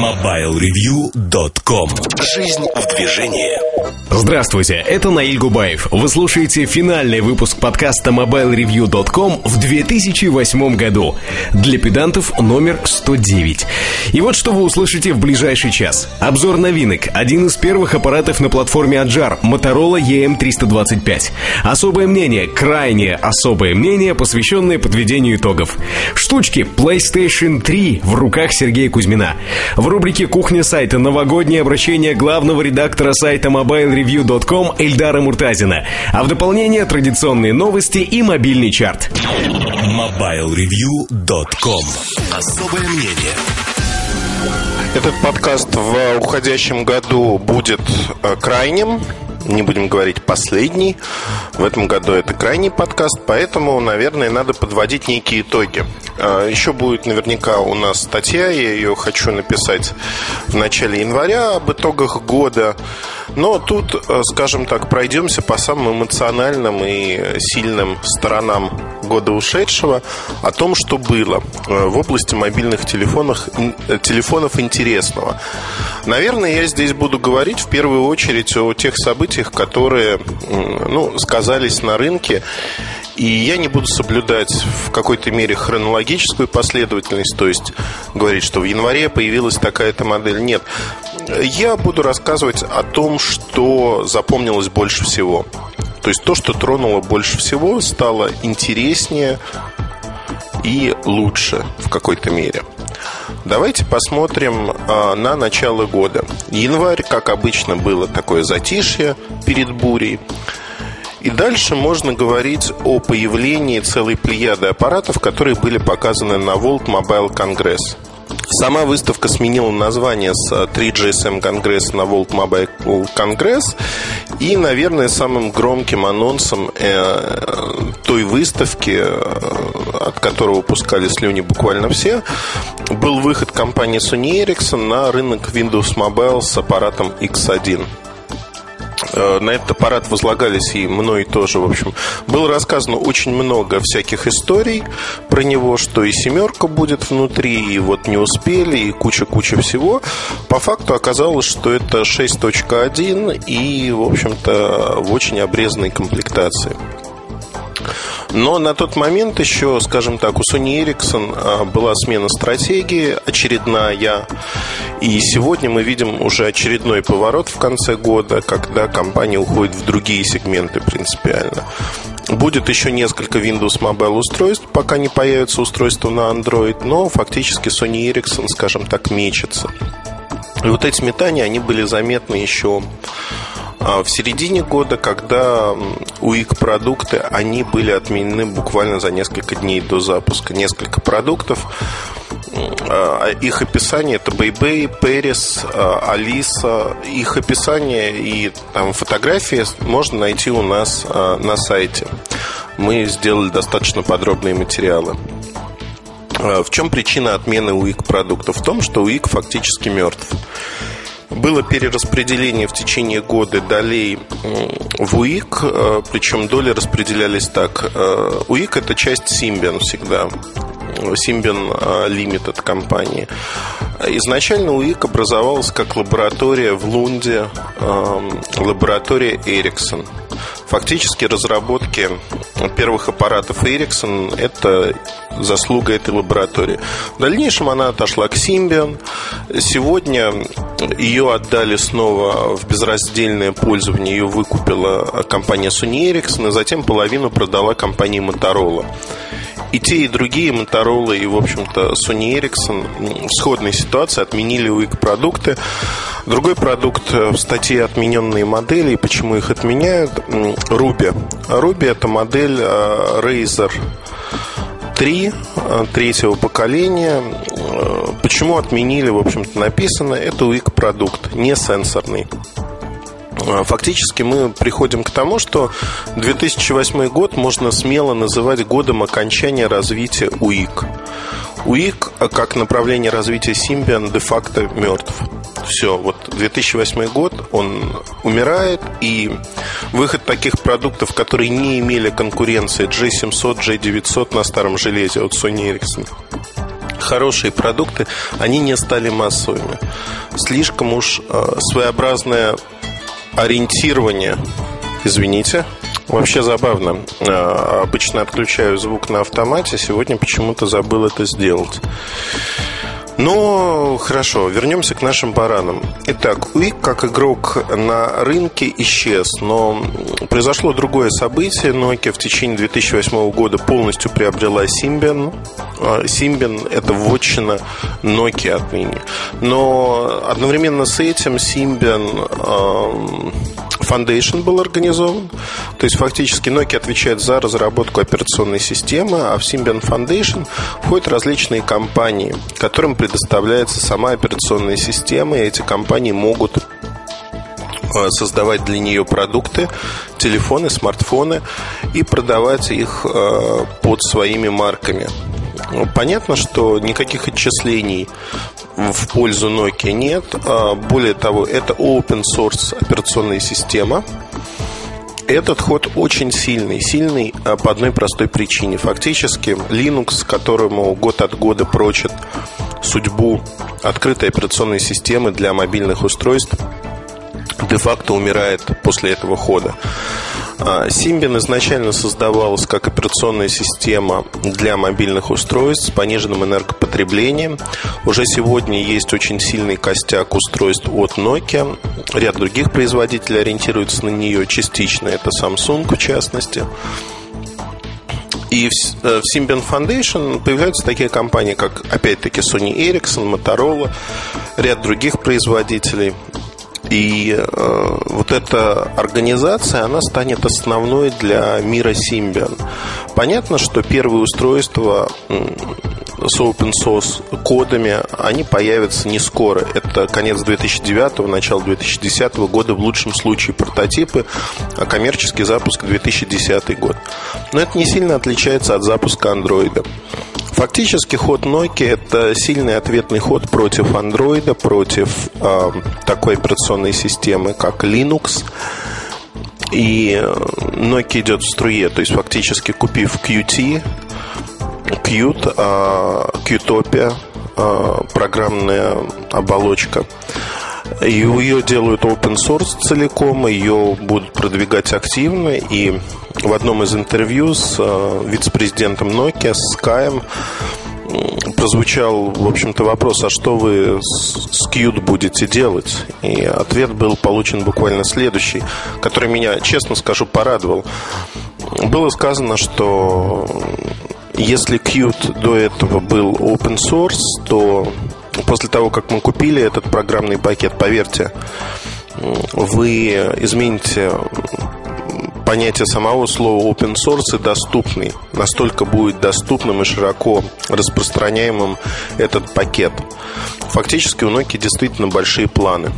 MobileReview.com Жизнь в движении Здравствуйте, это Наиль Губаев. Вы слушаете финальный выпуск подкаста MobileReview.com в 2008 году. Для педантов номер 109. И вот что вы услышите в ближайший час. Обзор новинок. Один из первых аппаратов на платформе Ajar Motorola EM325. Особое мнение, крайне особое мнение, посвященное подведению итогов. Штучки PlayStation 3 в руках Сергея Кузьмина. В рубрике «Кухня сайта» новогоднее обращение главного редактора сайта mobilereview.com Эльдара Муртазина. А в дополнение традиционные новости и мобильный чарт. MobileReview.com Особое мнение Этот подкаст в уходящем году будет э, крайним не будем говорить последний. В этом году это крайний подкаст, поэтому, наверное, надо подводить некие итоги. А, еще будет наверняка у нас статья, я ее хочу написать в начале января об итогах года. Но тут, э, скажем так, пройдемся по самым эмоциональным и сильным сторонам года ушедшего о том, что было э, в области мобильных телефонов, э, телефонов интересного. Наверное, я здесь буду говорить в первую очередь о тех событиях, которые ну, сказались на рынке и я не буду соблюдать в какой-то мере хронологическую последовательность, то есть говорить, что в январе появилась такая-то модель. Нет. Я буду рассказывать о том, что запомнилось больше всего. То есть то, что тронуло больше всего, стало интереснее и лучше в какой-то мере. Давайте посмотрим а, на начало года. Январь, как обычно, было такое затишье перед бурей. И дальше можно говорить о появлении целой плеяды аппаратов, которые были показаны на World Mobile Congress. Сама выставка сменила название с 3GSM Congress на World Mobile Congress. И, наверное, самым громким анонсом э, той выставки, э, от которого пускали слюни буквально все, был выход компании Sony Ericsson на рынок Windows Mobile с аппаратом X1. Э, на этот аппарат возлагались и мной тоже, в общем. Было рассказано очень много всяких историй про него, что и семерка будет внутри, и вот не успели, и куча-куча всего. По факту оказалось, что это 6.1 и, в общем-то, в очень обрезанной комплектации. Но на тот момент еще, скажем так, у Sony Ericsson а, была смена стратегии очередная. И сегодня мы видим уже очередной поворот в конце года, когда компания уходит в другие сегменты принципиально. Будет еще несколько Windows Mobile устройств, пока не появится устройство на Android, но фактически Sony Ericsson, скажем так, мечется. И вот эти метания, они были заметны еще в середине года, когда УИК продукты, они были отменены буквально за несколько дней до запуска. Несколько продуктов, а, их описание это Бэйбэй, Пэрис, а, Алиса. Их описание и там фотографии можно найти у нас на сайте. Мы сделали достаточно подробные материалы. В чем причина отмены УИК продуктов? В том, что УИК фактически мертв. Было перераспределение в течение года долей в УИК, э, причем доли распределялись так. Э, УИК – это часть Symbian всегда. Symbian Limited компании. Изначально УИК образовалась как лаборатория в Лунде, лаборатория Ericsson. Фактически разработки первых аппаратов Ericsson – это заслуга этой лаборатории. В дальнейшем она отошла к Symbian. Сегодня ее отдали снова в безраздельное пользование. Ее выкупила компания Sony Ericsson, и затем половину продала компании Motorola. И те, и другие Motorola и, в общем-то, Sony Ericsson в сходной ситуации отменили УИК продукты. Другой продукт в статье «Отмененные модели» и почему их отменяют – Ruby. Ruby – это модель э, Razer 3 э, третьего поколения. Э, почему отменили, в общем-то, написано, это УИК продукт, не сенсорный. Э, фактически мы приходим к тому, что 2008 год можно смело называть годом окончания развития УИК. УИК, как направление развития Symbian, де-факто мертв. Все, вот 2008 год, он умирает, и выход таких продуктов, которые не имели конкуренции J700, J900 на старом железе от Sony Ericsson, хорошие продукты, они не стали массовыми. Слишком уж э, своеобразное ориентирование, извините, Вообще забавно. Э, обычно отключаю звук на автомате, сегодня почему-то забыл это сделать. Ну, хорошо, вернемся к нашим баранам. Итак, УИК как игрок на рынке исчез, но произошло другое событие. Nokia в течение 2008 года полностью приобрела Symbian. А, Symbian – это вотчина Nokia отныне. Но одновременно с этим Symbian Foundation был организован. То есть фактически Nokia отвечает за разработку операционной системы, а в Symbian Foundation входят различные компании, которым предоставляется сама операционная система, и эти компании могут э, создавать для нее продукты, телефоны, смартфоны и продавать их э, под своими марками. Ну, понятно, что никаких отчислений в пользу Nokia нет. А, более того, это open source операционная система. Этот ход очень сильный. Сильный а, по одной простой причине. Фактически Linux, которому год от года прочит судьбу открытой операционной системы для мобильных устройств, де-факто умирает после этого хода. Symbian а, изначально создавалась как операционная система для мобильных устройств с пониженным энергопотреблением. Уже сегодня есть очень сильный костяк устройств от Nokia. Ряд других производителей ориентируются на нее частично. Это Samsung в частности. И в э, Symbian Foundation появляются такие компании, как, опять-таки, Sony Ericsson, Motorola, ряд других производителей. И э, вот эта организация, она станет основной для мира Symbian. Понятно, что первые устройства с open source кодами, они появятся не скоро. Это конец 2009, начало 2010 года, в лучшем случае прототипы, а коммерческий запуск 2010 год. Но это не сильно отличается от запуска андроида. Фактически ход Nokia это сильный ответный ход против Android, против э, такой операционной системы, как Linux. И Nokia идет в струе, то есть фактически купив Qt, Qt, э, Qtopia, э, программная оболочка, и ее делают open source целиком, ее будут продвигать активно. И в одном из интервью с э, вице-президентом Nokia, с Каем, прозвучал, в общем-то, вопрос, а что вы с Qt будете делать? И ответ был получен буквально следующий, который меня, честно скажу, порадовал. Было сказано, что если Qt до этого был open source, то после того, как мы купили этот программный пакет, поверьте, вы измените понятие самого слова open source и доступный. Настолько будет доступным и широко распространяемым этот пакет. Фактически у Nokia действительно большие планы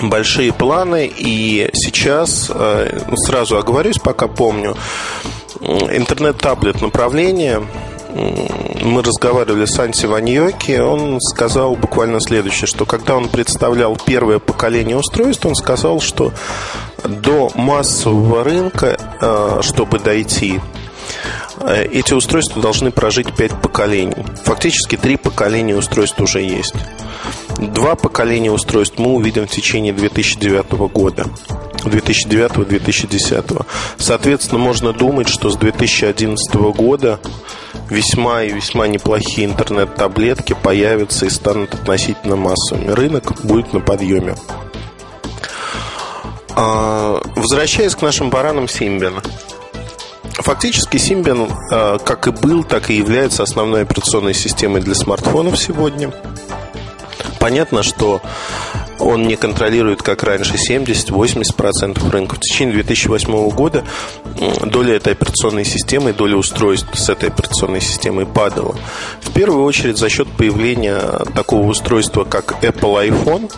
большие планы, и сейчас, э, сразу оговорюсь, пока помню, интернет-таблет направление мы разговаривали с Анти Ваньоки, он сказал буквально следующее, что когда он представлял первое поколение устройств, он сказал, что до массового рынка, э, чтобы дойти, э, эти устройства должны прожить пять поколений. Фактически три поколения устройств уже есть. Два поколения устройств мы увидим в течение 2009 года. 2009-2010. Соответственно, можно думать, что с 2011 года весьма и весьма неплохие интернет-таблетки появятся и станут относительно массовыми. Рынок будет на подъеме. А, возвращаясь к нашим баранам Symbian. Фактически Symbian а, как и был, так и является основной операционной системой для смартфонов сегодня. Понятно, что он не контролирует, как раньше, 70-80% рынка. В течение 2008 года доля этой операционной системы, доля устройств с этой операционной системой падала. В первую очередь за счет появления такого устройства, как Apple iPhone.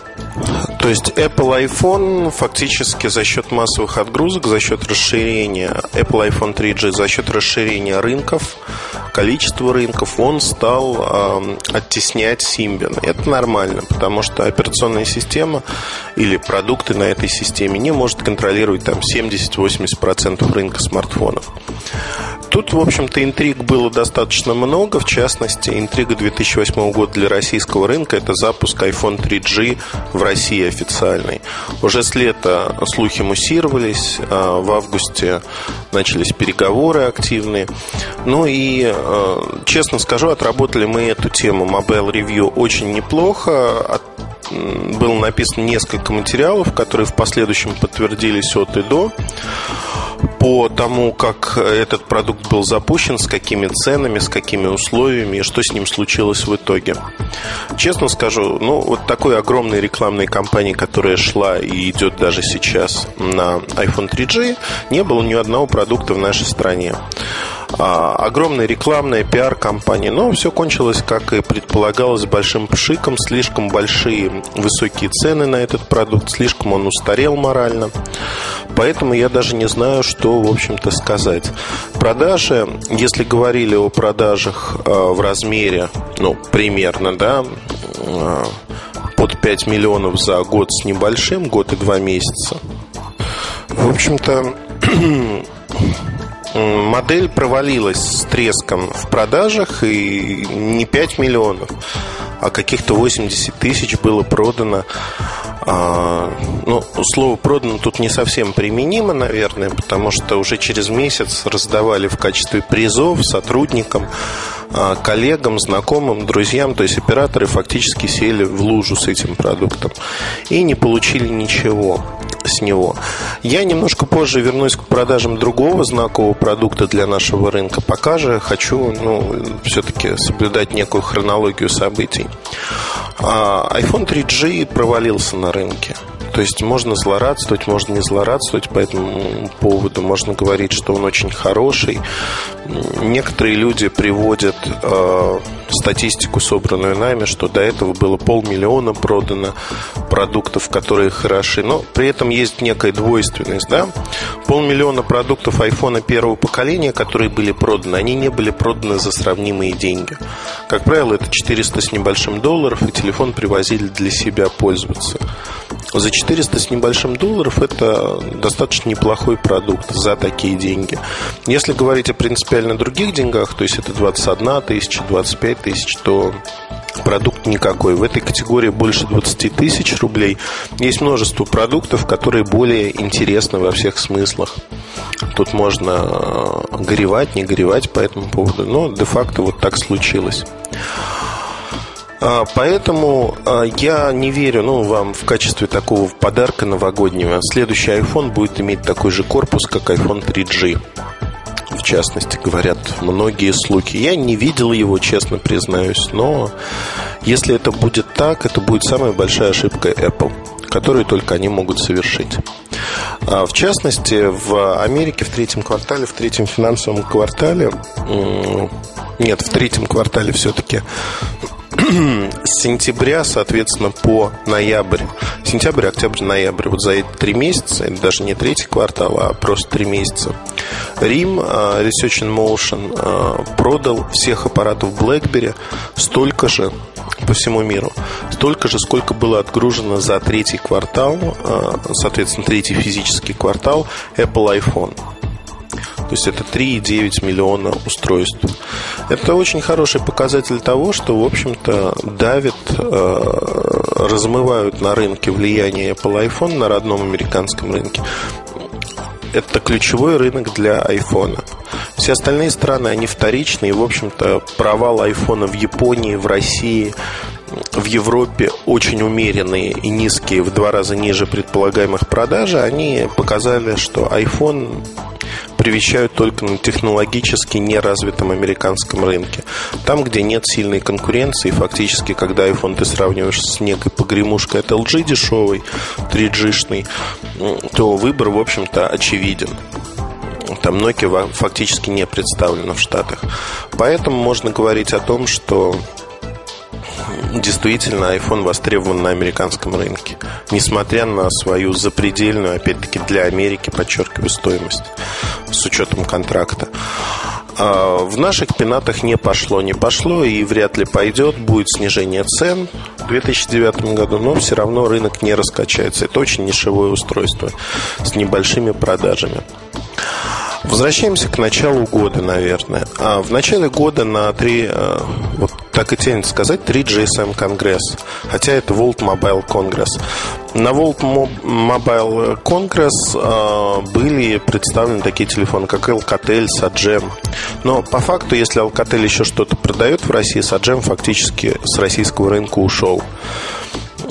То есть Apple iPhone фактически за счет массовых отгрузок, за счет расширения Apple iPhone 3G, за счет расширения рынков, количества рынков, он стал э, оттеснять Symbian. Это нормально, потому что операционная система или продукты на этой системе не может контролировать там 70-80% рынка смартфонов. Тут, в общем-то, интриг было достаточно много. В частности, интрига 2008 года для российского рынка – это запуск iPhone 3G в России официальный. Уже с лета слухи муссировались. А в августе начались переговоры активные. Ну и, а, честно скажу, отработали мы эту тему Mobile Review очень неплохо было написано несколько материалов, которые в последующем подтвердились от и до по тому, как этот продукт был запущен, с какими ценами, с какими условиями и что с ним случилось в итоге. Честно скажу, ну, вот такой огромной рекламной кампании, которая шла и идет даже сейчас на iPhone 3G, не было ни одного продукта в нашей стране. А, огромная рекламная пиар-компания. Но все кончилось, как и предполагалось, большим пшиком. Слишком большие высокие цены на этот продукт, слишком он устарел морально. Поэтому я даже не знаю, что, в общем-то, сказать. Продажи, если говорили о продажах а, в размере, ну, примерно, да, а, под 5 миллионов за год с небольшим, год и два месяца. В общем-то, модель провалилась с треском в продажах, и не 5 миллионов, а каких-то 80 тысяч было продано. А, ну, слово продано тут не совсем применимо, наверное, потому что уже через месяц раздавали в качестве призов сотрудникам, а, коллегам, знакомым, друзьям, то есть операторы фактически сели в лужу с этим продуктом и не получили ничего с него. Я немножко позже вернусь к продажам другого знакового продукта для нашего рынка. Пока же хочу ну, все-таки соблюдать некую хронологию событий. А, iPhone 3G провалился на рынке. То есть можно злорадствовать, можно не злорадствовать по этому поводу. Можно говорить, что он очень хороший. Некоторые люди приводят э, статистику, собранную нами, что до этого было полмиллиона продано продуктов, которые хороши. Но при этом есть некая двойственность. Да? Полмиллиона продуктов айфона первого поколения, которые были проданы, они не были проданы за сравнимые деньги. Как правило, это 400 с небольшим долларов, и телефон привозили для себя пользоваться. За 400 с небольшим долларов это достаточно неплохой продукт за такие деньги. Если говорить о принципиально других деньгах, то есть это 21 тысяча, 25 тысяч, то продукт никакой. В этой категории больше 20 тысяч рублей. Есть множество продуктов, которые более интересны во всех смыслах. Тут можно э, горевать, не горевать по этому поводу, но де-факто вот так случилось. А, поэтому а, я не верю, ну, вам в качестве такого подарка новогоднего. Следующий iPhone будет иметь такой же корпус, как iPhone 3G. В частности, говорят многие слухи. Я не видел его, честно признаюсь, но если это будет так, это будет самая большая ошибка Apple, которую только они могут совершить. А, в частности, в Америке в третьем квартале, в третьем финансовом квартале, нет, в третьем квартале все-таки с сентября, соответственно, по ноябрь. Сентябрь, октябрь, ноябрь. Вот за эти три месяца, это даже не третий квартал, а просто три месяца. Рим, а, Research in Motion а, продал всех аппаратов BlackBerry столько же по всему миру. Столько же, сколько было отгружено за третий квартал, а, соответственно, третий физический квартал Apple iPhone. То есть это 3,9 миллиона устройств. Это очень хороший показатель того, что, в общем-то, давит, э, размывают на рынке влияние Apple iPhone на родном американском рынке. Это ключевой рынок для iPhone. Все остальные страны, они вторичные. В общем-то, провал iPhone в Японии, в России, в Европе очень умеренные и низкие, в два раза ниже предполагаемых продажи, они показали, что iPhone привечают только на технологически неразвитом американском рынке. Там, где нет сильной конкуренции, фактически, когда iPhone ты сравниваешь с некой погремушкой от LG дешевой, 3G-шной, то выбор, в общем-то, очевиден. Там Nokia фактически не представлена в Штатах. Поэтому можно говорить о том, что действительно iPhone востребован на американском рынке, несмотря на свою запредельную, опять-таки для Америки, подчеркиваю, стоимость с учетом контракта. А в наших пенатах не пошло, не пошло и вряд ли пойдет. Будет снижение цен в 2009 году, но все равно рынок не раскачается. Это очень нишевое устройство с небольшими продажами. Возвращаемся к началу года, наверное. А в начале года на три, э, вот так и тянет сказать, три GSM Конгресс. Хотя это World Mobile Congress. На World Mobile Congress э, были представлены такие телефоны, как Alcatel, Sagem. Но по факту, если Alcatel еще что-то продает в России, Sagem фактически с российского рынка ушел.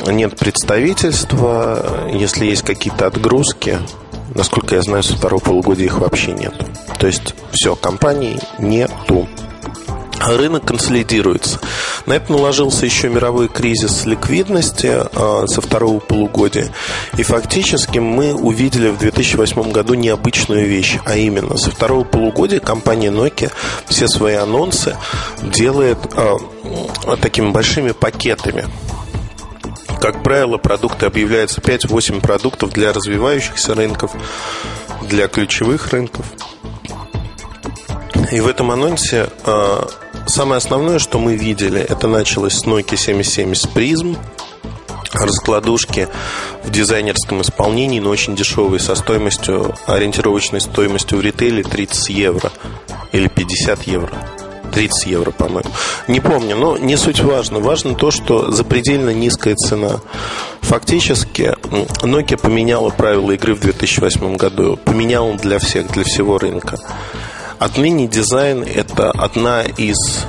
Нет представительства, если есть какие-то отгрузки, Насколько я знаю, со второго полугодия их вообще нет. То есть все, компаний нету. Рынок консолидируется. На это наложился еще мировой кризис ликвидности э, со второго полугодия. И фактически мы увидели в 2008 году необычную вещь. А именно, со второго полугодия компания Nokia все свои анонсы делает э, такими большими пакетами. Как правило, продукты объявляются 5-8 продуктов для развивающихся рынков, для ключевых рынков. И в этом анонсе э, самое основное, что мы видели, это началось с Nokia 770 Prism, раскладушки в дизайнерском исполнении, но очень дешевые, со стоимостью, ориентировочной стоимостью в ритейле 30 евро или 50 евро. 30 евро, по-моему. Не помню, но не суть важно. Важно то, что запредельно низкая цена. Фактически Nokia поменяла правила игры в 2008 году. Поменяла для всех, для всего рынка. Отныне дизайн – это одна из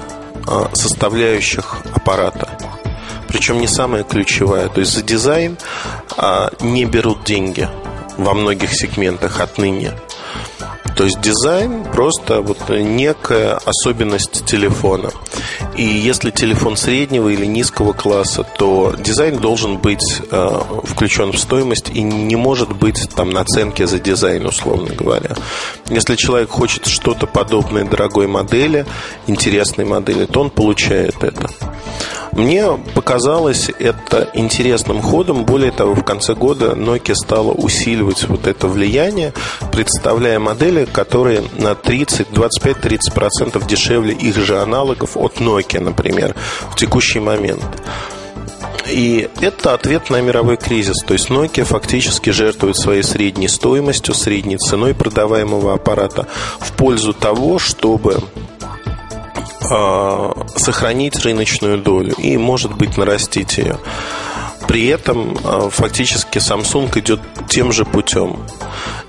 а, составляющих аппарата. Причем не самая ключевая. То есть за дизайн а, не берут деньги во многих сегментах отныне. То есть дизайн просто вот некая особенность телефона. И если телефон среднего или низкого класса, то дизайн должен быть э, включен в стоимость и не может быть там наценки за дизайн, условно говоря. Если человек хочет что-то подобное дорогой модели, интересной модели, то он получает это. Мне показалось это интересным ходом. Более того, в конце года Nokia стала усиливать вот это влияние, представляя модели, которые на 30, 25-30% дешевле их же аналогов от Nokia, например, в текущий момент. И это ответ на мировой кризис. То есть Nokia фактически жертвует своей средней стоимостью, средней ценой продаваемого аппарата в пользу того, чтобы Э, сохранить рыночную долю и, может быть, нарастить ее. При этом э, фактически Samsung идет тем же путем.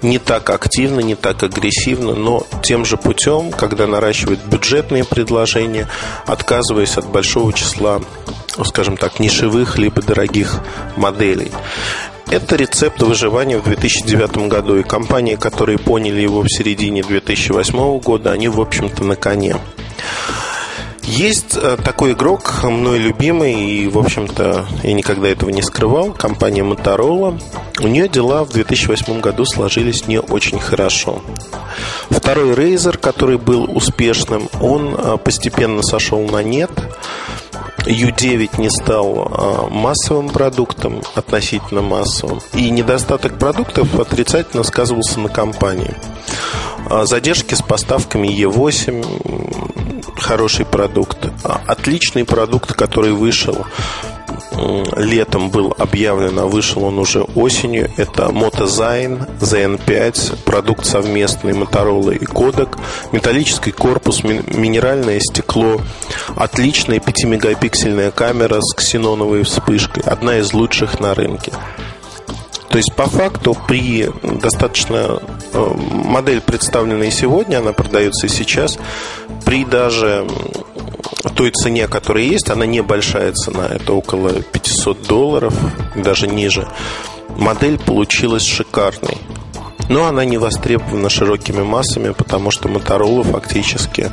Не так активно, не так агрессивно, но тем же путем, когда наращивает бюджетные предложения, отказываясь от большого числа, скажем так, нишевых либо дорогих моделей. Это рецепт выживания в 2009 году, и компании, которые поняли его в середине 2008 года, они, в общем-то, на коне. Есть э, такой игрок, мной любимый, и, в общем-то, я никогда этого не скрывал, компания Motorola. У нее дела в 2008 году сложились не очень хорошо. Второй Razer, который был успешным, он э, постепенно сошел на нет. U9 не стал э, массовым продуктом, относительно массовым. И недостаток продуктов отрицательно сказывался на компании. Задержки с поставками E8, хороший продукт. Отличный продукт, который вышел летом был объявлен, а вышел он уже осенью. Это Motozyne ZN5, продукт совместный Motorola и Kodak. Металлический корпус, минеральное стекло, отличная 5-мегапиксельная камера с ксеноновой вспышкой. Одна из лучших на рынке. То есть, по факту, при достаточно э, модель, представленная сегодня, она продается и сейчас, при даже той цене, которая есть, она небольшая цена, это около 500 долларов, даже ниже. Модель получилась шикарной. Но она не востребована широкими массами, потому что Motorola фактически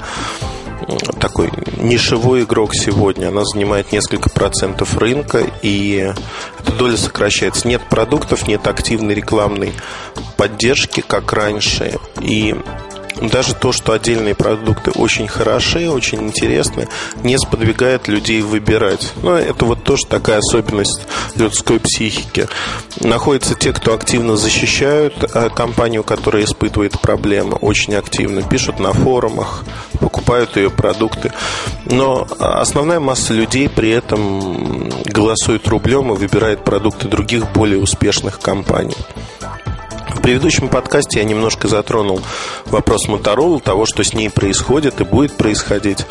такой нишевой игрок сегодня. Она занимает несколько процентов рынка, и эта доля сокращается. Нет продуктов, нет активной рекламной поддержки, как раньше. И даже то, что отдельные продукты очень хороши, очень интересны, не сподвигает людей выбирать. Но это вот тоже такая особенность людской психики. Находятся те, кто активно защищают э, компанию, которая испытывает проблемы, очень активно, пишут на форумах, покупают ее продукты. Но основная масса людей при этом голосует рублем и выбирает продукты других более успешных компаний. В предыдущем подкасте я немножко затронул вопрос Motorola, того, что с ней происходит и будет происходить.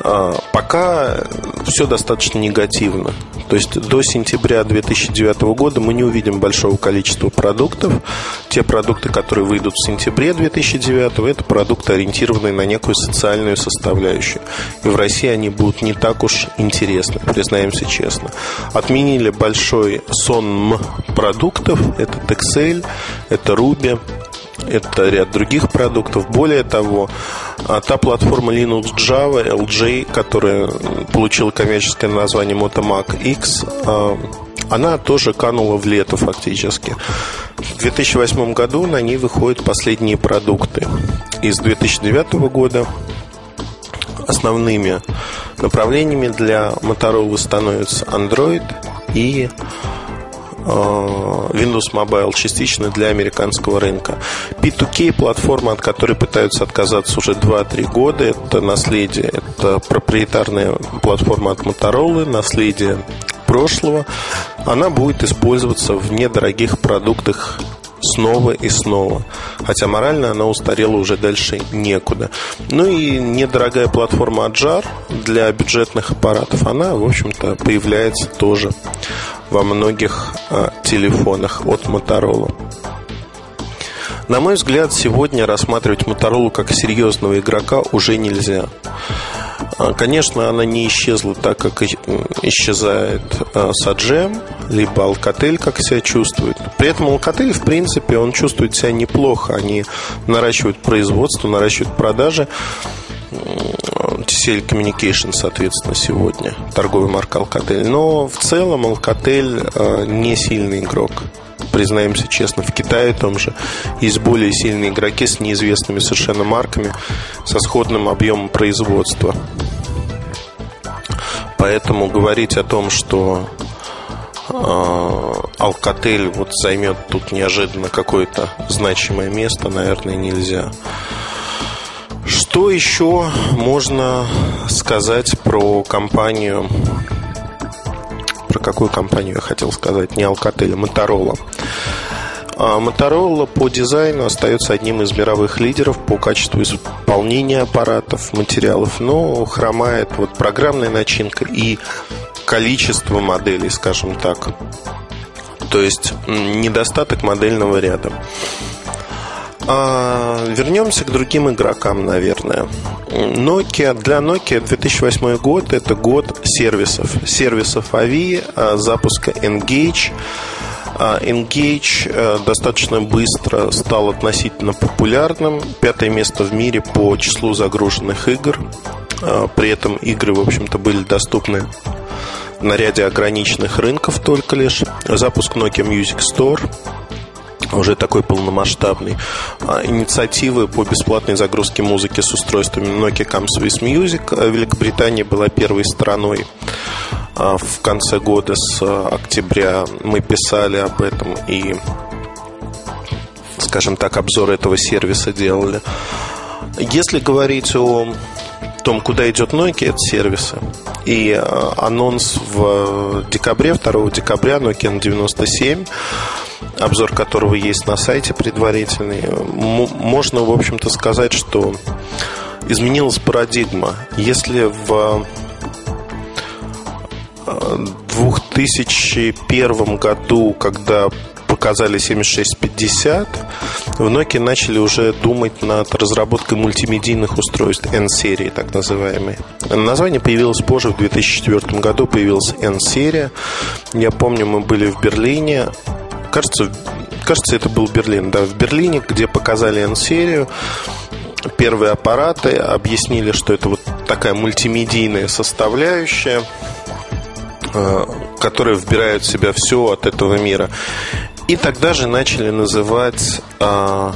А, пока все достаточно негативно. То есть до сентября 2009 года мы не увидим большого количества продуктов. Те продукты, которые выйдут в сентябре 2009, это продукты, ориентированные на некую социальную составляющую. И в России они будут не так уж интересны, признаемся честно. Отменили большой сон продуктов. Это Excel, это Ruby, это ряд других продуктов. Более того, а, та платформа Linux Java LJ, которая получила коммерческое название Motomac X, а, она тоже канула в лето фактически. В 2008 году на ней выходят последние продукты. Из 2009 года основными направлениями для Motorola становятся Android и Windows Mobile частично для американского рынка. P2K платформа, от которой пытаются отказаться уже 2-3 года, это наследие, это проприетарная платформа от Motorola, наследие прошлого, она будет использоваться в недорогих продуктах снова и снова. Хотя морально она устарела уже дальше некуда. Ну и недорогая платформа Ajar для бюджетных аппаратов, она, в общем-то, появляется тоже во многих а, телефонах от Motorola. На мой взгляд, сегодня рассматривать Motorola как серьезного игрока уже нельзя. А, конечно, она не исчезла так, как исчезает Саджем, либо Alcatel, как себя чувствует. При этом Alcatel, в принципе, он чувствует себя неплохо. Они наращивают производство, наращивают продажи. TCL Communication, соответственно, сегодня торговый марка Alcatel. Но в целом Alcatel а, не сильный игрок признаемся честно, в Китае том же есть более сильные игроки с неизвестными совершенно марками, со сходным объемом производства. Поэтому говорить о том, что э, Alcatel вот займет тут неожиданно какое-то значимое место, наверное, нельзя. Что еще можно сказать про компанию про какую компанию я хотел сказать, не Alcatel, а Motorola. А Motorola по дизайну остается одним из мировых лидеров по качеству исполнения аппаратов, материалов, но хромает вот программная начинка и количество моделей, скажем так. То есть недостаток модельного ряда. А, вернемся к другим игрокам, наверное. Nokia, для Nokia 2008 год это год сервисов. Сервисов AVI, а, запуска Engage. А, Engage а, достаточно быстро стал относительно популярным. Пятое место в мире по числу загруженных игр. При этом игры, в общем-то, были доступны на ряде ограниченных рынков только лишь. Запуск Nokia Music Store уже такой полномасштабный. А, инициативы по бесплатной загрузке музыки с устройствами Nokia Comes with Music. А, Великобритания была первой страной а, в конце года с октября мы писали об этом и, скажем так, обзор этого сервиса делали. Если говорить о том, куда идет Nokia, это сервисы. И анонс в декабре, 2 декабря Nokia 97 обзор которого есть на сайте предварительный, можно, в общем-то, сказать, что изменилась парадигма. Если в 2001 э, году, когда показали 7650, в Nokia начали уже думать над разработкой мультимедийных устройств N-серии, так называемые. Название появилось позже, в 2004 году появилась N-серия. Я помню, мы были в Берлине, кажется, кажется, это был Берлин, да, в Берлине, где показали N-серию, первые аппараты, объяснили, что это вот такая мультимедийная составляющая, э, которая вбирает в себя все от этого мира. И тогда же начали называть э,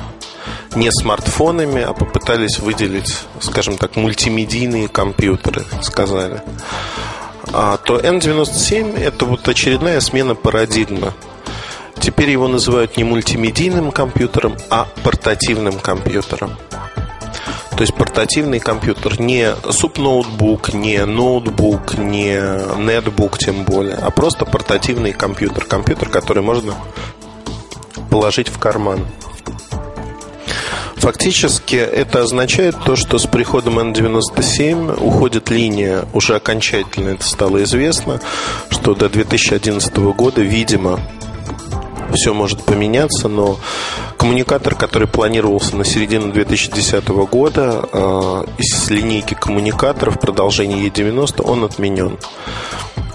не смартфонами, а попытались выделить, скажем так, мультимедийные компьютеры, сказали. А, то N97 это вот очередная смена парадигмы. Теперь его называют не мультимедийным компьютером, а портативным компьютером. То есть портативный компьютер, не субноутбук, не ноутбук, не нетбук тем более, а просто портативный компьютер. Компьютер, который можно положить в карман. Фактически это означает то, что с приходом N97 уходит линия, уже окончательно это стало известно, что до 2011 года, видимо, все может поменяться, но коммуникатор, который планировался на середину 2010 года э, из линейки коммуникаторов продолжение E90, он отменен.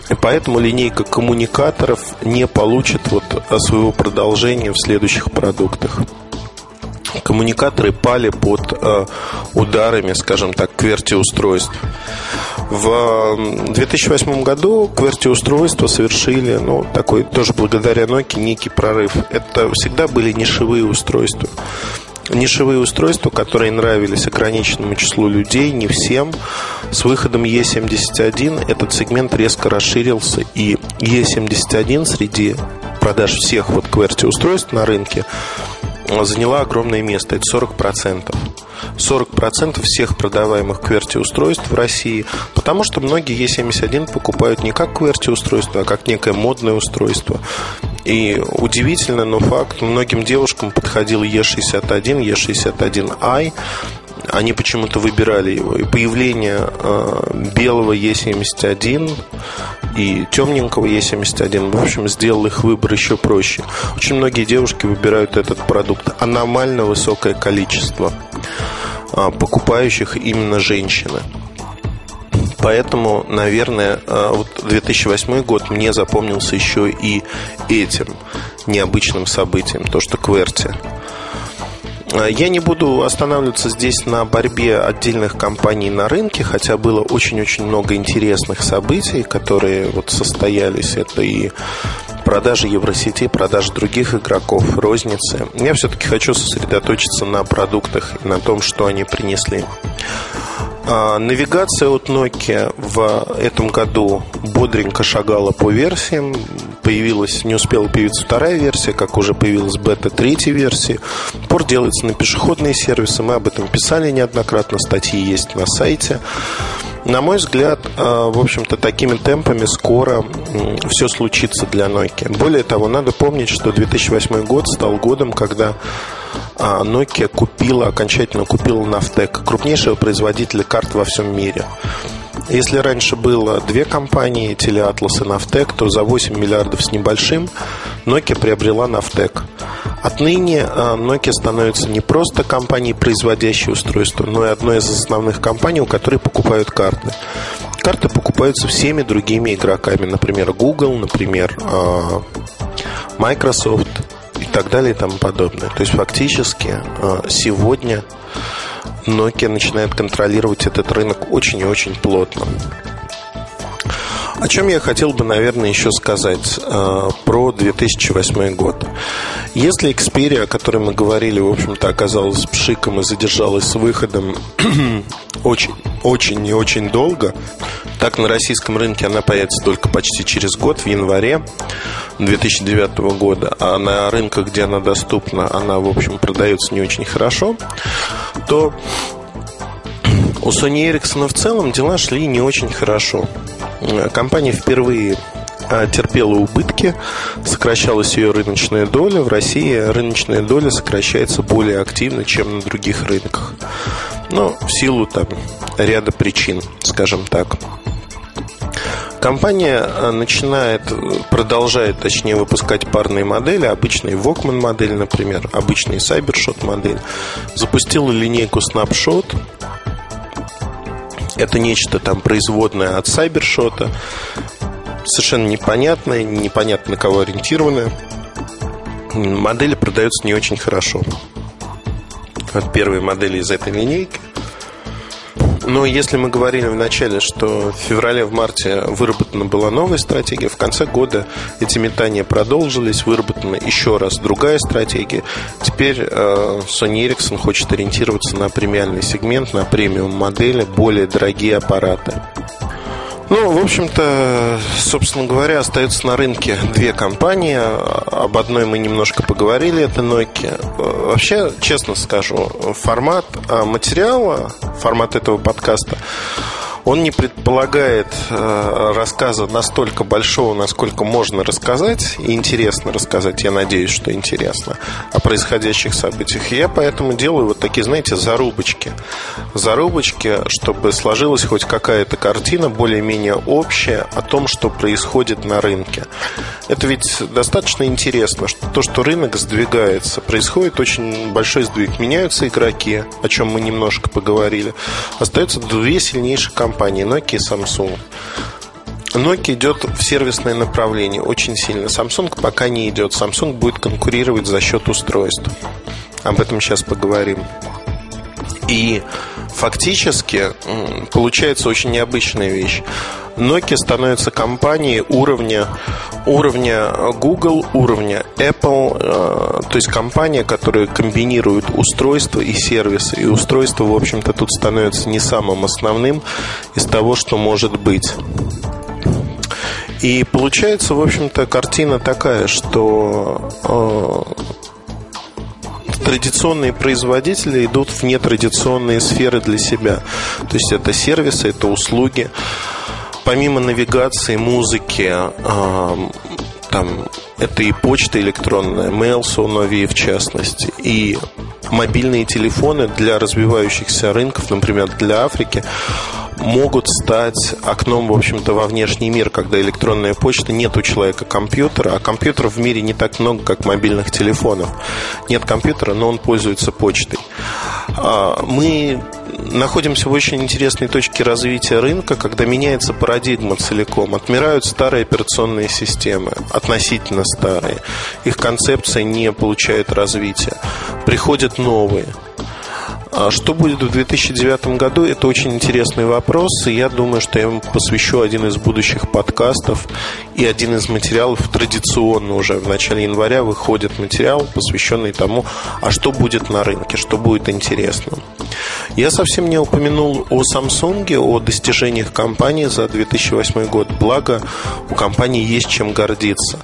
И поэтому линейка коммуникаторов не получит вот своего продолжения в следующих продуктах коммуникаторы пали под э, ударами, скажем так, QWERTY-устройств. В 2008 году QWERTY-устройства совершили, ну, такой тоже благодаря Nokia, некий прорыв. Это всегда были нишевые устройства. Нишевые устройства, которые нравились ограниченному числу людей, не всем. С выходом E71 этот сегмент резко расширился, и E71 среди продаж всех вот QWERTY устройств на рынке заняла огромное место. Это 40%. 40% всех продаваемых QWERTY устройств в России, потому что многие E71 покупают не как QWERTY устройство, а как некое модное устройство. И удивительно, но факт, многим девушкам подходил E61, E61i, они почему-то выбирали его. И появление э, белого Е71 и темненького Е71, в общем, сделал их выбор еще проще. Очень многие девушки выбирают этот продукт. Аномально высокое количество э, покупающих именно женщины. Поэтому, наверное, э, вот 2008 год мне запомнился еще и этим необычным событием, то, что Э, я не буду останавливаться здесь на борьбе отдельных компаний на рынке, хотя было очень-очень много интересных событий, которые вот состоялись. Это и продажи Евросети, продажи других игроков, розницы. Я все-таки хочу сосредоточиться на продуктах и на том, что они принесли. А, навигация от Nokia в этом году бодренько шагала по версиям. Появилась, не успела появиться вторая версия, как уже появилась бета третьей версии. Порт делается на пешеходные сервисы. Мы об этом писали неоднократно. Статьи есть на сайте. На мой взгляд, а, в общем-то, такими темпами скоро все случится для Nokia. Более того, надо помнить, что 2008 год стал годом, когда Nokia купила, окончательно купила Naftec, крупнейшего производителя карт во всем мире. Если раньше было две компании, Teleatlas и Naftec, то за 8 миллиардов с небольшим Nokia приобрела Naftec. Отныне а, Nokia становится не просто компанией, производящей устройства, но и одной из основных компаний, у которой покупают карты. Карты покупаются всеми другими игроками, например, Google, например, а, Microsoft, так далее и тому подобное. То есть фактически э, сегодня Nokia начинает контролировать этот рынок очень и очень плотно. О чем я хотел бы, наверное, еще сказать э, про 2008 год. Если Xperia, о которой мы говорили, в общем-то, оказалась пшиком и задержалась с выходом очень, очень и очень долго, так на российском рынке она появится только почти через год, в январе 2009 года, а на рынках, где она доступна, она, в общем, продается не очень хорошо, то у Sony Ericsson в целом дела шли не очень хорошо. Компания впервые терпела убытки, сокращалась ее рыночная доля. В России рыночная доля сокращается более активно, чем на других рынках. Но в силу там ряда причин, скажем так. Компания а, начинает, продолжает, точнее, выпускать парные модели, обычные Walkman модель, например, обычный Cybershot модель. Запустила линейку Snapshot, это нечто там производное от Cybershot, совершенно непонятное, непонятно на кого ориентированное. Модели продаются не очень хорошо. Вот первые модели из этой линейки. Но если мы говорили в начале, что в феврале, в марте выработана была новая стратегия, в конце года эти метания продолжились, выработана еще раз другая стратегия. Теперь э, Sony Ericsson хочет ориентироваться на премиальный сегмент, на премиум модели, более дорогие аппараты. Ну, в общем-то, собственно говоря, остаются на рынке две компании. Об одной мы немножко поговорили, это Nokia. Вообще, честно скажу, формат а, материала, формат этого подкаста, Он не предполагает э, рассказа настолько большого, насколько можно рассказать, и интересно рассказать, я надеюсь, что интересно, о происходящих событиях. И я поэтому делаю вот такие, знаете, зарубочки. Зарубочки, чтобы сложилась хоть какая-то картина более-менее общая о том, что происходит на рынке. Это ведь достаточно интересно, что то, что рынок сдвигается, происходит очень большой сдвиг. Меняются игроки, о чем мы немножко поговорили. Остаются две сильнейшие компании, Nokia и Samsung. Nokia идет в сервисное направление очень сильно. Samsung пока не идет. Samsung будет конкурировать за счет устройств. Об этом сейчас поговорим. И фактически получается очень необычная вещь. Nokia становится компанией уровня, уровня Google, уровня Apple, э, то есть компания, которая комбинирует устройства и сервисы. И устройство, в общем-то, тут становится не самым основным из того, что может быть. И получается, в общем-то, картина такая, что э, традиционные производители идут в нетрадиционные сферы для себя. То есть это сервисы, это услуги. Помимо навигации, музыки, э, там это и почта электронная, mail Sonovi в частности, и мобильные телефоны для развивающихся рынков, например, для Африки, могут стать окном, в общем-то, во внешний мир, когда электронная почта нет у человека компьютера, а компьютеров в мире не так много, как мобильных телефонов. Нет компьютера, но он пользуется почтой. А, мы находимся в очень интересной точке развития рынка, когда меняется парадигма целиком. Отмирают старые операционные системы, относительно старые. Их концепция не получает развития. Приходят новые. А что будет в 2009 году, это очень интересный вопрос, и я думаю, что я ему посвящу один из будущих подкастов и один из материалов традиционно уже в начале января выходит материал, посвященный тому, а что будет на рынке, что будет интересно. Я совсем не упомянул о Samsung, о достижениях компании за 2008 год. Благо, у компании есть чем гордиться.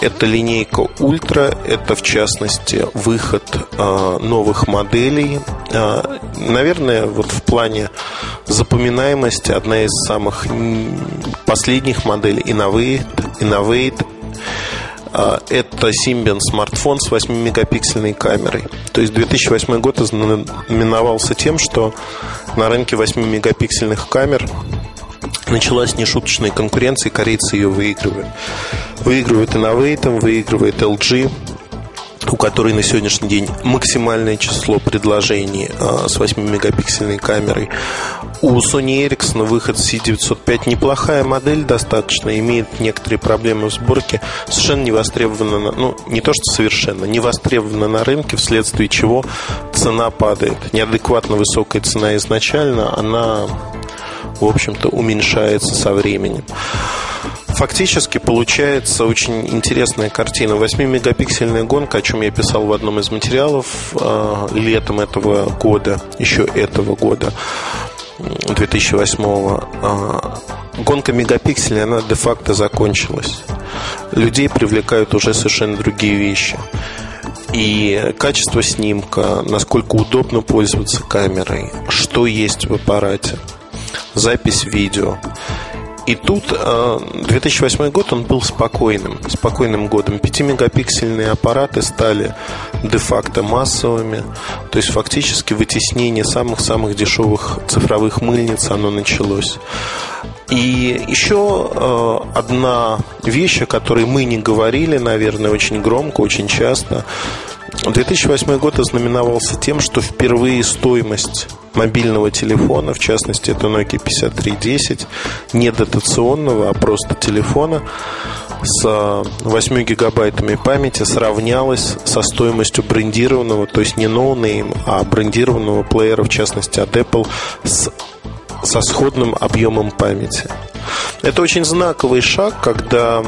Это линейка Ультра, это в частности выход э, новых моделей. Э, наверное, вот в плане запоминаемости одна из самых последних моделей Innovate, Innovate а, это Symbian смартфон с 8-мегапиксельной камерой. То есть 2008 год знаменовался тем, что на рынке 8-мегапиксельных камер началась нешуточная конкуренция, корейцы ее выигрывают. Выигрывает Innovate, выигрывает LG, у которой на сегодняшний день максимальное число предложений а, с 8-мегапиксельной камерой. У Sony Ericsson выход C905 неплохая модель достаточно, имеет некоторые проблемы в сборке, совершенно не востребована, ну не то что совершенно, не востребована на рынке, вследствие чего цена падает. Неадекватно высокая цена изначально, она в общем-то уменьшается со временем фактически получается очень интересная картина. 8-мегапиксельная гонка, о чем я писал в одном из материалов э, летом этого года, еще этого года, 2008 э, Гонка мегапикселей, она де-факто закончилась. Людей привлекают уже совершенно другие вещи. И качество снимка, насколько удобно пользоваться камерой, что есть в аппарате, запись видео. И тут 2008 э, год, он был спокойным, спокойным годом. 5-мегапиксельные аппараты стали де-факто массовыми. То есть фактически вытеснение самых-самых дешевых цифровых мыльниц, оно началось. И еще э, одна вещь, о которой мы не говорили, наверное, очень громко, очень часто. 2008 год ознаменовался тем, что впервые стоимость мобильного телефона, в частности это Nokia 5310, не дотационного, а просто телефона с 8 гигабайтами памяти сравнялась со стоимостью брендированного, то есть не no-name, а брендированного плеера, в частности от Apple, с, со сходным объемом памяти. Это очень знаковый шаг, когда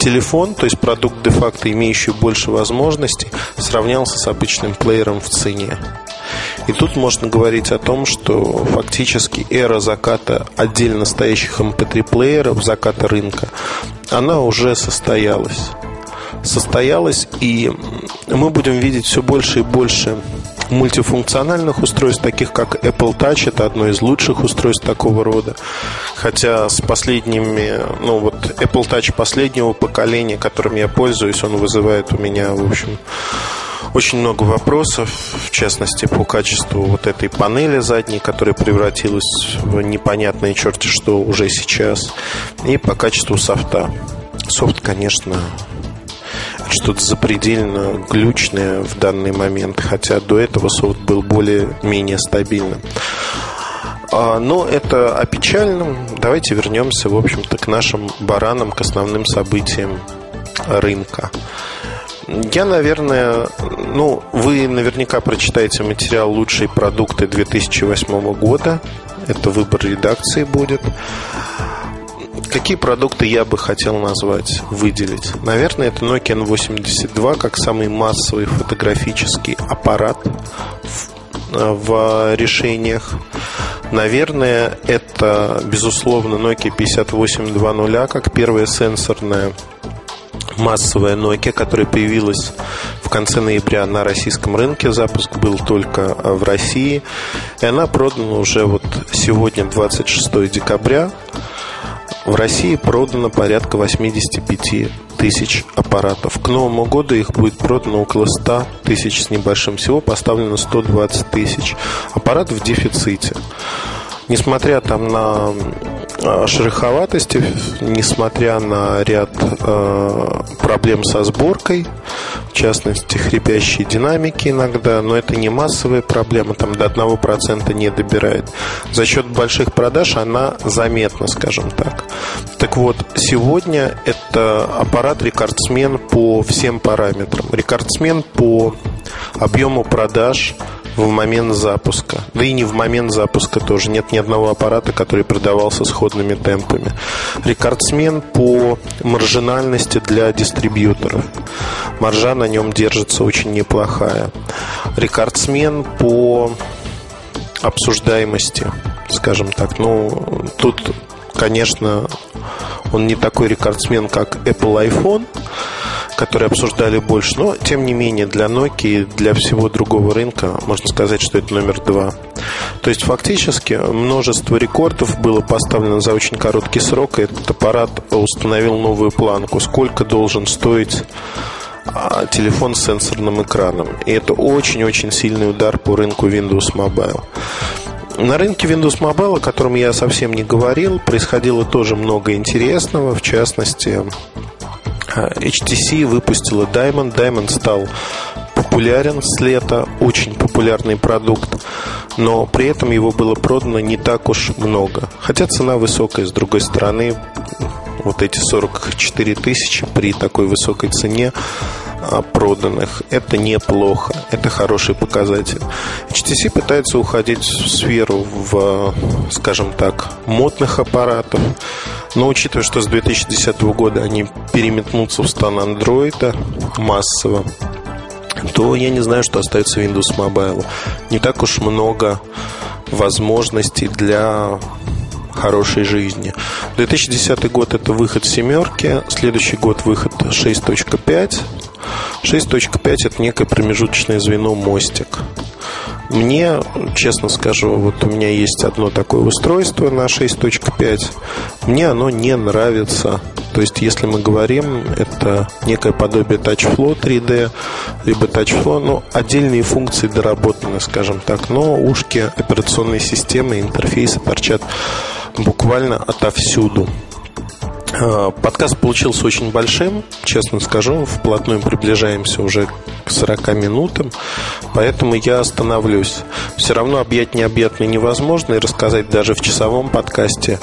телефон, то есть продукт де-факто имеющий больше возможностей, сравнялся с обычным плеером в цене. И тут можно говорить о том, что фактически эра заката отдельно стоящих MP3-плееров, эм заката рынка, она уже состоялась. Состоялась, и мы будем видеть все больше и больше мультифункциональных устройств, таких как Apple Touch. Это одно из лучших устройств такого рода. Хотя с последними, ну вот Apple Touch последнего поколения, которым я пользуюсь, он вызывает у меня, в общем, очень много вопросов, в частности, по качеству вот этой панели задней, которая превратилась в непонятное черти что уже сейчас, и по качеству софта. Софт, конечно, что-то запредельно глючное в данный момент, хотя до этого софт был более-менее стабильным. А, но это о печальном. Давайте вернемся, в общем-то, к нашим баранам, к основным событиям рынка. Я, наверное, ну, вы наверняка прочитаете материал «Лучшие продукты 2008 года». Это выбор редакции будет. Какие продукты я бы хотел назвать, выделить? Наверное, это Nokia N82 как самый массовый фотографический аппарат в, в решениях. Наверное, это, безусловно, Nokia 5820 как первая сенсорная массовая Nokia, которая появилась в конце ноября на российском рынке. Запуск был только э, в России. И она продана уже вот сегодня, 26 декабря. В России продано порядка 85 тысяч аппаратов. К Новому году их будет продано около 100 тысяч с небольшим. Всего поставлено 120 тысяч. Аппарат в дефиците. Несмотря там на Э, шероховатости, несмотря на ряд э, проблем со сборкой, в частности, хрипящие динамики иногда, но это не массовая проблема, там до 1% не добирает. За счет больших продаж она заметна, скажем так. Так вот, сегодня это аппарат-рекордсмен по всем параметрам. Рекордсмен по объему продаж – в момент запуска. Да и не в момент запуска тоже. Нет ни одного аппарата, который продавался сходными темпами. Рекордсмен по маржинальности для дистрибьюторов. Маржа на нем держится очень неплохая. Рекордсмен по обсуждаемости, скажем так. Ну, тут, конечно, он не такой рекордсмен, как Apple iPhone, которые обсуждали больше. Но, тем не менее, для Nokia и для всего другого рынка можно сказать, что это номер два. То есть, фактически, множество рекордов было поставлено за очень короткий срок, и этот аппарат установил новую планку. Сколько должен стоить а, телефон с сенсорным экраном. И это очень-очень сильный удар по рынку Windows Mobile. На рынке Windows Mobile, о котором я совсем не говорил, происходило тоже много интересного. В частности, HTC выпустила Diamond. Diamond стал популярен с лета, очень популярный продукт, но при этом его было продано не так уж много. Хотя цена высокая, с другой стороны, вот эти 44 тысячи при такой высокой цене а, проданных. Это неплохо, это хороший показатель. HTC пытается уходить в сферу, в, скажем так, модных аппаратов. Но учитывая, что с 2010 года они переметнутся в стан андроида массово, то я не знаю, что остается Windows Mobile. Не так уж много возможностей для хорошей жизни. 2010 год это выход семерки, следующий год выход 6.5. 6.5 это некое промежуточное звено, мостик. Мне, честно скажу, вот у меня есть одно такое устройство на 6.5. Мне оно не нравится. То есть, если мы говорим, это некое подобие TouchFlow 3D, либо TouchFlow, ну, отдельные функции доработаны, скажем так, но ушки операционной системы, интерфейсы торчат буквально отовсюду. А, подкаст получился очень большим, честно скажу. Вплотную приближаемся уже к 40 минутам, поэтому я остановлюсь. Все равно объять необъятное невозможно, и рассказать даже в часовом подкасте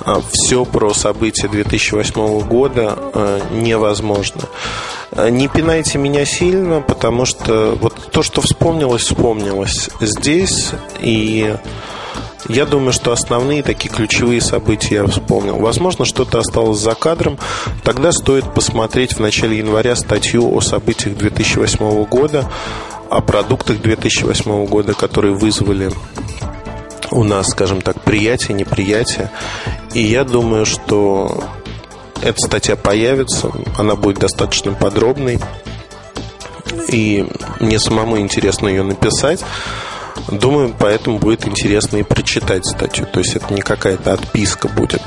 а, все про события 2008 года а, невозможно. Не пинайте меня сильно, потому что вот то, что вспомнилось, вспомнилось здесь, и я думаю, что основные такие ключевые события я вспомнил. Возможно, что-то осталось за кадром. Тогда стоит посмотреть в начале января статью о событиях 2008 года, о продуктах 2008 года, которые вызвали у нас, скажем так, приятие, неприятие. И я думаю, что эта статья появится, она будет достаточно подробной. и мне самому интересно ее написать. Думаю, поэтому будет интересно и прочитать статью. То есть это не какая-то отписка будет.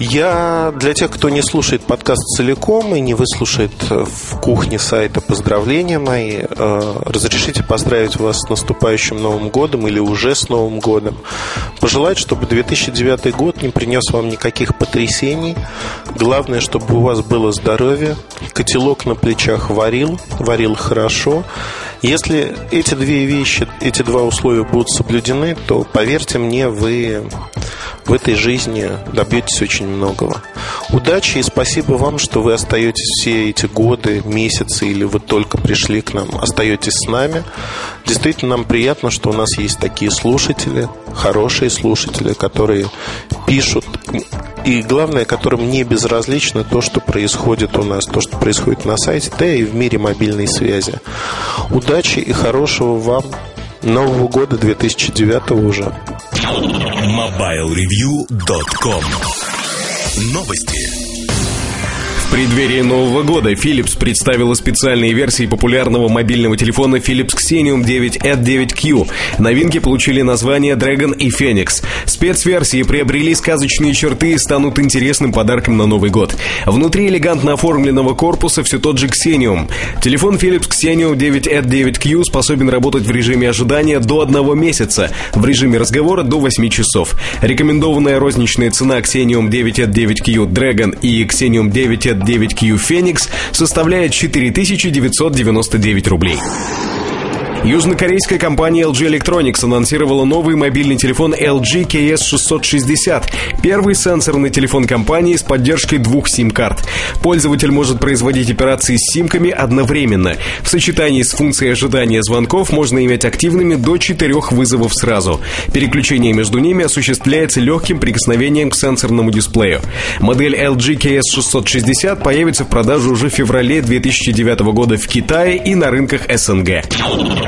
Я для тех, кто не слушает подкаст целиком и не выслушает в кухне сайта поздравления мои, э, разрешите поздравить вас с наступающим Новым годом или уже с Новым годом. Пожелать, чтобы 2009 год не принес вам никаких потрясений. Главное, чтобы у вас было здоровье, котелок на плечах варил, варил хорошо. Если эти две вещи, эти два условия будут соблюдены, то, поверьте мне, вы в этой жизни добьетесь очень многого. Удачи и спасибо вам, что вы остаетесь все эти годы, месяцы или вы только пришли к нам, остаетесь с нами. Действительно, нам приятно, что у нас есть такие слушатели, хорошие слушатели, которые пишут и главное, которым не безразлично то, что происходит у нас, то, что происходит на сайте, да и в мире мобильной связи. Удачи и хорошего вам Нового года 2009 уже. MobileReview.com Новости. В преддверии Нового года Philips представила специальные версии популярного мобильного телефона Philips Xenium 9N9Q. Новинки получили название Dragon и Phoenix. Спецверсии приобрели сказочные черты и станут интересным подарком на Новый год. Внутри элегантно оформленного корпуса все тот же Xenium. Телефон Philips Xenium 9N9Q способен работать в режиме ожидания до одного месяца, в режиме разговора до 8 часов. Рекомендованная розничная цена Xenium 9N9Q Dragon и Xenium 9N9 59Q Phoenix составляет 4999 рублей. Южнокорейская компания LG Electronics анонсировала новый мобильный телефон LG KS660. Первый сенсорный телефон компании с поддержкой двух сим-карт. Пользователь может производить операции с симками одновременно. В сочетании с функцией ожидания звонков можно иметь активными до четырех вызовов сразу. Переключение между ними осуществляется легким прикосновением к сенсорному дисплею. Модель LG KS660 появится в продаже уже в феврале 2009 года в Китае и на рынках СНГ.